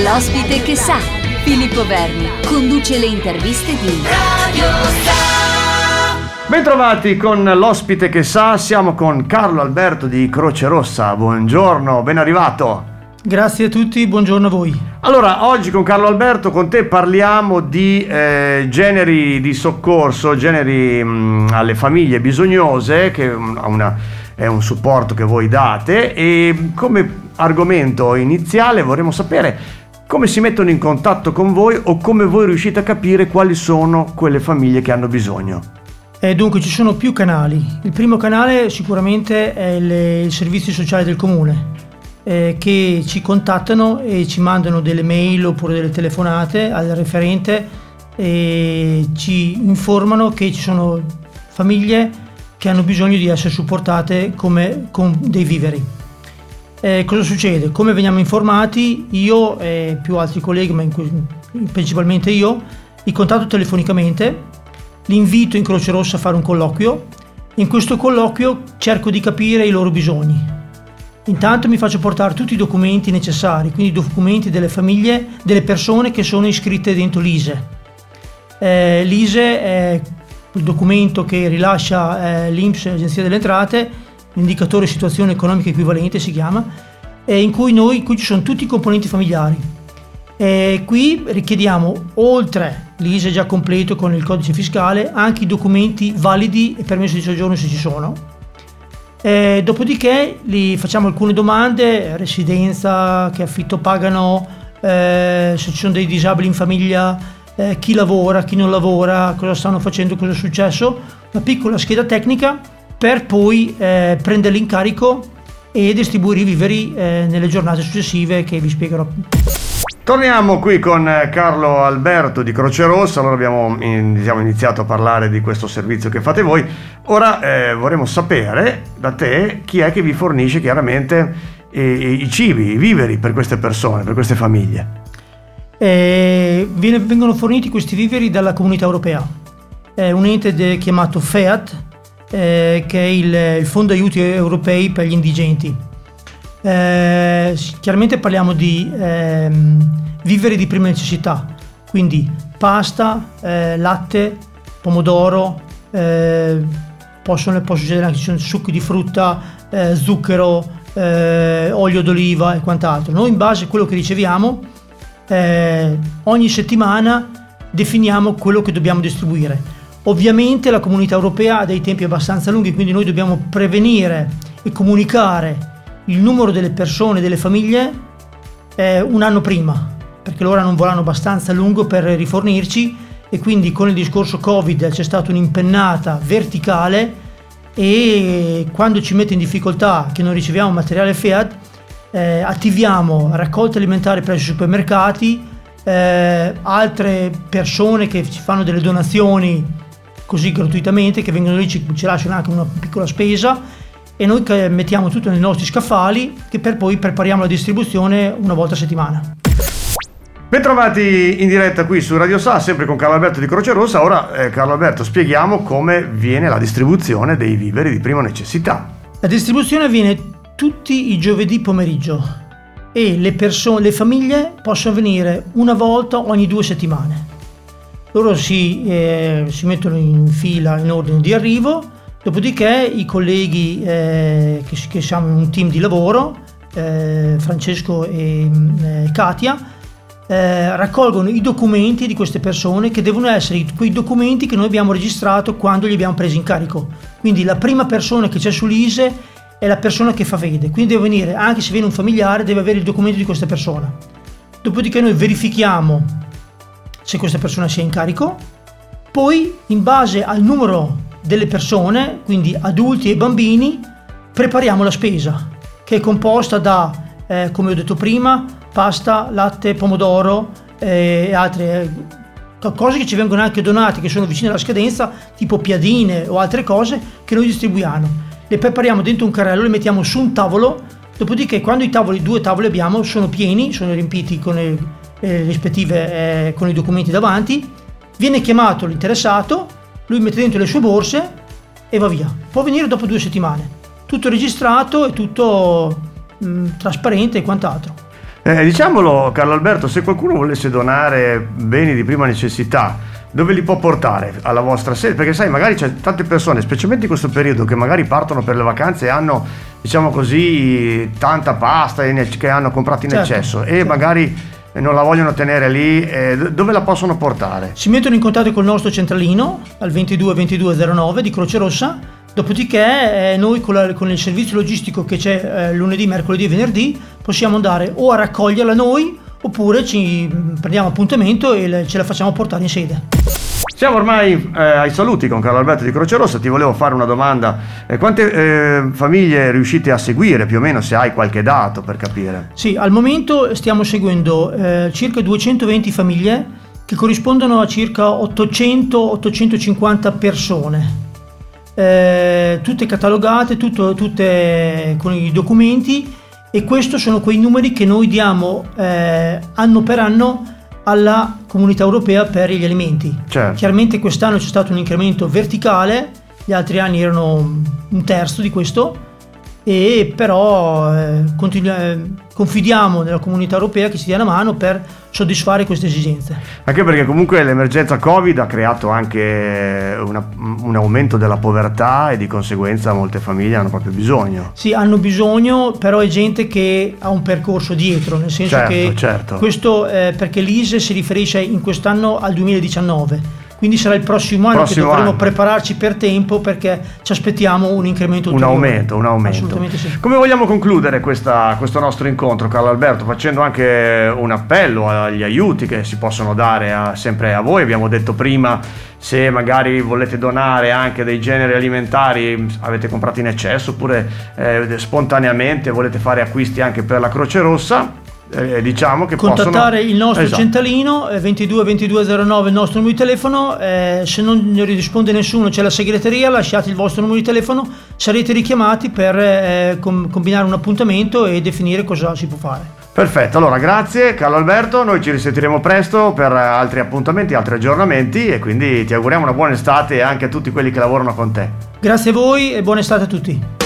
L'ospite che sa, Filippo Verni, conduce le interviste di Radio Sa. Bentrovati con l'ospite che sa, siamo con Carlo Alberto di Croce Rossa. Buongiorno, ben arrivato. Grazie a tutti, buongiorno a voi. Allora, oggi con Carlo Alberto, con te parliamo di eh, generi di soccorso, generi mh, alle famiglie bisognose, che è, una, è un supporto che voi date e come argomento iniziale vorremmo sapere come si mettono in contatto con voi o come voi riuscite a capire quali sono quelle famiglie che hanno bisogno? Eh, dunque ci sono più canali. Il primo canale sicuramente è il, il servizio sociale del comune eh, che ci contattano e ci mandano delle mail oppure delle telefonate al referente e ci informano che ci sono famiglie che hanno bisogno di essere supportate come, con dei viveri. Eh, cosa succede? Come veniamo informati, io e più altri colleghi, ma cui, principalmente io, li contatto telefonicamente, li invito in Croce Rossa a fare un colloquio. In questo colloquio cerco di capire i loro bisogni. Intanto mi faccio portare tutti i documenti necessari, quindi i documenti delle famiglie, delle persone che sono iscritte dentro l'ISE. Eh, L'ISE è il documento che rilascia eh, l'INPS, l'Agenzia delle Entrate, l'indicatore situazione economica equivalente si chiama, in cui noi in ci sono tutti i componenti familiari. E qui richiediamo, oltre l'ISE già completo con il codice fiscale, anche i documenti validi e permesso di soggiorno se ci sono. E dopodiché gli facciamo alcune domande, residenza, che affitto pagano, eh, se ci sono dei disabili in famiglia, eh, chi lavora, chi non lavora, cosa stanno facendo, cosa è successo, una piccola scheda tecnica per poi eh, prenderli in carico e distribuire i viveri eh, nelle giornate successive che vi spiegherò. Torniamo qui con eh, Carlo Alberto di Croce Rossa, allora abbiamo diciamo, iniziato a parlare di questo servizio che fate voi, ora eh, vorremmo sapere da te chi è che vi fornisce chiaramente eh, i cibi, i viveri per queste persone, per queste famiglie. Eh, vengono forniti questi viveri dalla comunità europea, è un ente de, chiamato FEAT, eh, che è il, il, Fondo Aiuti Europei per gli Indigenti. Eh, chiaramente parliamo di ehm, viveri di prima necessità, quindi pasta, eh, latte, pomodoro, eh, possono, possono succedere anche succhi di frutta, eh, zucchero, olio d'oliva e quant'altro. Noi in base a quello che riceviamo, ogni settimana definiamo quello che dobbiamo distribuire. Ovviamente la comunità europea ha dei tempi abbastanza lunghi, quindi noi dobbiamo prevenire e comunicare il numero delle persone, delle famiglie eh, un anno prima, perché loro hanno un volano abbastanza lungo per rifornirci e quindi con il discorso Covid c'è stata un'impennata verticale e quando ci mette in difficoltà che non riceviamo materiale Fiat eh, attiviamo raccolte alimentari presso i supermercati, eh, altre persone che ci fanno delle donazioni così gratuitamente, che vengono lì, ci, ci lasciano anche una piccola spesa e noi mettiamo tutto nei nostri scaffali che per poi prepariamo la distribuzione una volta a settimana. Bentrovati in diretta qui su Radio Sa, sempre con Carlo Alberto di Croce Rossa. Ora, eh, Carlo Alberto, spieghiamo come viene la distribuzione dei viveri di prima necessità. La distribuzione avviene tutti i giovedì pomeriggio e le, persone, le famiglie possono venire una volta ogni due settimane. Loro si, eh, si mettono in fila in ordine di arrivo, dopodiché i colleghi eh, che, che, siamo un team di lavoro, eh, Francesco e eh, Katia, eh, raccolgono i documenti di queste persone che devono essere quei documenti che noi abbiamo registrato quando li abbiamo presi in carico. Quindi la prima persona che c'è sull'ISE è la persona che fa vede, quindi deve venire, anche se viene un familiare, deve avere il documento di questa persona. Dopodiché noi verifichiamo se questa persona sia in carico, poi in base al numero delle persone, quindi adulti e bambini, prepariamo la spesa, che è composta da, eh, come ho detto prima, pasta, latte, pomodoro eh, e altre eh, cose che ci vengono anche donate, che sono vicine alla scadenza, tipo piadine o altre cose che noi distribuiamo. Le prepariamo dentro un carrello, le mettiamo su un tavolo, dopodiché quando i tavoli, due tavoli abbiamo, sono pieni, sono riempiti con il eh, rispettive eh, con i documenti davanti, viene chiamato l'interessato, lui mette dentro le sue borse e va via. Può venire dopo due settimane. Tutto registrato e tutto mh, mm, trasparente e quant'altro. Eh, diciamolo Carlo Alberto, se qualcuno volesse donare beni di prima necessità, dove li può portare alla vostra sede? Perché sai, magari c'è tante persone, specialmente in questo periodo, che magari partono per le vacanze e hanno, diciamo così, tanta pasta che hanno comprato in certo, eccesso e certo. magari non la vogliono tenere lì, eh, dove la possono portare? Si mettono in contatto col nostro centralino al 22 2209 di Croce Rossa Dopodiché eh, noi con, la, con, il servizio logistico che c'è eh, lunedì, mercoledì e venerdì possiamo andare o a raccoglierla noi oppure ci prendiamo appuntamento e le, ce la facciamo portare in sede. Siamo ormai eh, ai saluti con Carlo Alberto di Croce Rossa, ti volevo fare una domanda. Eh, quante eh, famiglie riuscite a seguire più o meno se hai qualche dato per capire? Sì, al momento stiamo seguendo eh, circa 220 famiglie che corrispondono a circa 800-850 persone eh, tutte catalogate, tutto, tutte con i documenti e questi sono quei numeri che noi diamo eh, anno per anno alla comunità europea per gli alimenti. Certo. Chiaramente quest'anno c'è stato un incremento verticale, gli altri anni erano un terzo di questo e però eh, continu- eh, confidiamo nella comunità europea che ci dia una mano per soddisfare queste esigenze. Anche perché comunque l'emergenza Covid ha creato anche una, un aumento della povertà e di conseguenza molte famiglie hanno proprio bisogno. Sì, hanno bisogno, però è gente che ha un percorso dietro, nel senso certo, che certo. questo eh, perché l'ISE si riferisce in quest'anno al 2019 quindi sarà il prossimo anno prossimo che dovremo anno. prepararci per tempo perché ci aspettiamo un incremento ulteriore. Un aumento, un aumento. Assolutamente sì. Come vogliamo concludere questa, questo nostro incontro, Carlo Alberto? Facendo anche un appello agli aiuti che si possono dare a, sempre a voi. Abbiamo detto prima se magari volete donare anche dei generi alimentari, avete comprato in eccesso oppure eh, spontaneamente volete fare acquisti anche per la Croce Rossa eh, diciamo che contattare possono... il nostro esatto. centralino eh, 22 2209 il nostro numero di telefono eh, se non risponde nessuno c'è la segreteria lasciate il vostro numero di telefono sarete richiamati per eh, com- combinare un appuntamento e definire cosa si può fare Perfetto, allora grazie Carlo Alberto, noi ci risentiremo presto per altri appuntamenti, altri aggiornamenti e quindi ti auguriamo una buona estate anche a tutti quelli che lavorano con te. Grazie a voi e buona estate a tutti.